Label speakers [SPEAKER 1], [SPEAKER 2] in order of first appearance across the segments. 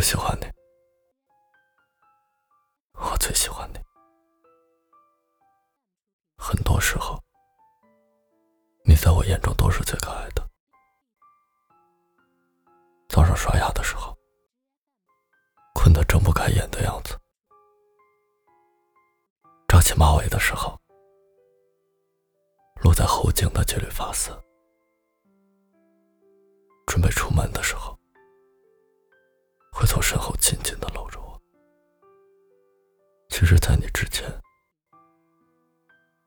[SPEAKER 1] 我喜欢你，我最喜欢你。很多时候，你在我眼中都是最可爱的。早上刷牙的时候，困得睁不开眼的样子；扎起马尾的时候，落在后颈的几缕发丝；准备出门的时候。从身后紧紧的搂着我。其实，在你之前，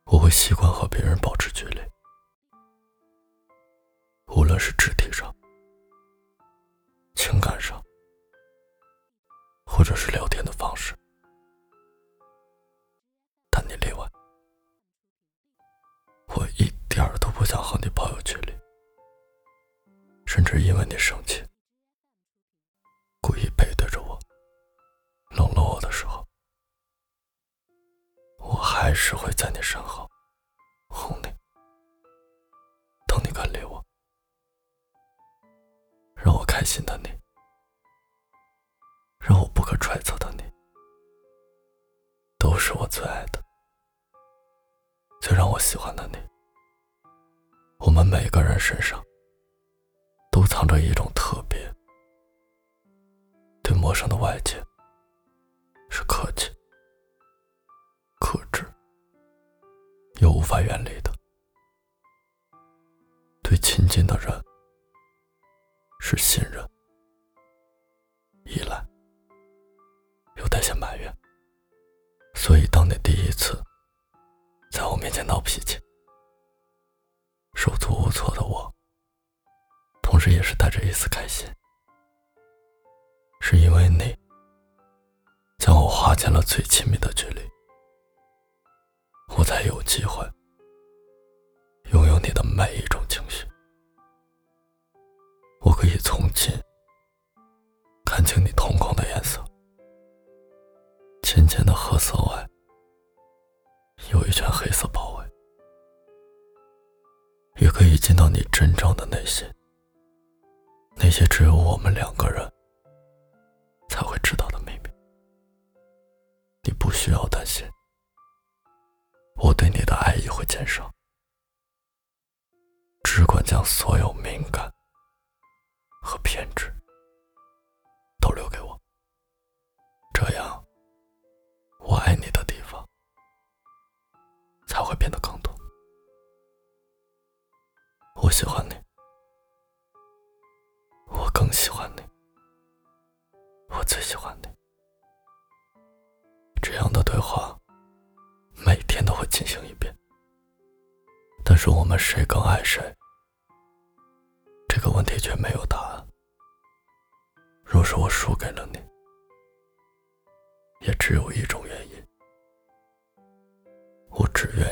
[SPEAKER 1] 我会习惯和别人保持距离，无论是肢体上、情感上，或者是聊天的方式。但你例外，我一点都不想和你保有距离，甚至因为你生气。还是会在你身后哄你，等你敢理我，让我开心的你，让我不可揣测的你，都是我最爱的，最让我喜欢的你。我们每个人身上都藏着一种特别。对陌生的外界是客气、又无法远离的；对亲近的人是信任、依赖，又带些埋怨。所以，当你第一次在我面前闹脾气、手足无措的我，同时也是带着一丝开心。是因为你将我划进了最亲密的距离，我才有机会拥有你的每一种情绪。我可以从近看清你瞳孔的颜色，浅浅的褐色外有一圈黑色包围，也可以见到你真正的内心，那些只有我们两个人。才会知道的秘密，你不需要担心，爱意会减少，只管将所有敏感和偏执都留给我，这样，我爱你的地方才会变得更多。我喜欢你，我更喜欢你。我最喜欢你，这样的对话每天都会进行一。是我们谁更爱谁，这个问题却没有答案。若是我输给了你，也只有一种原因，我只愿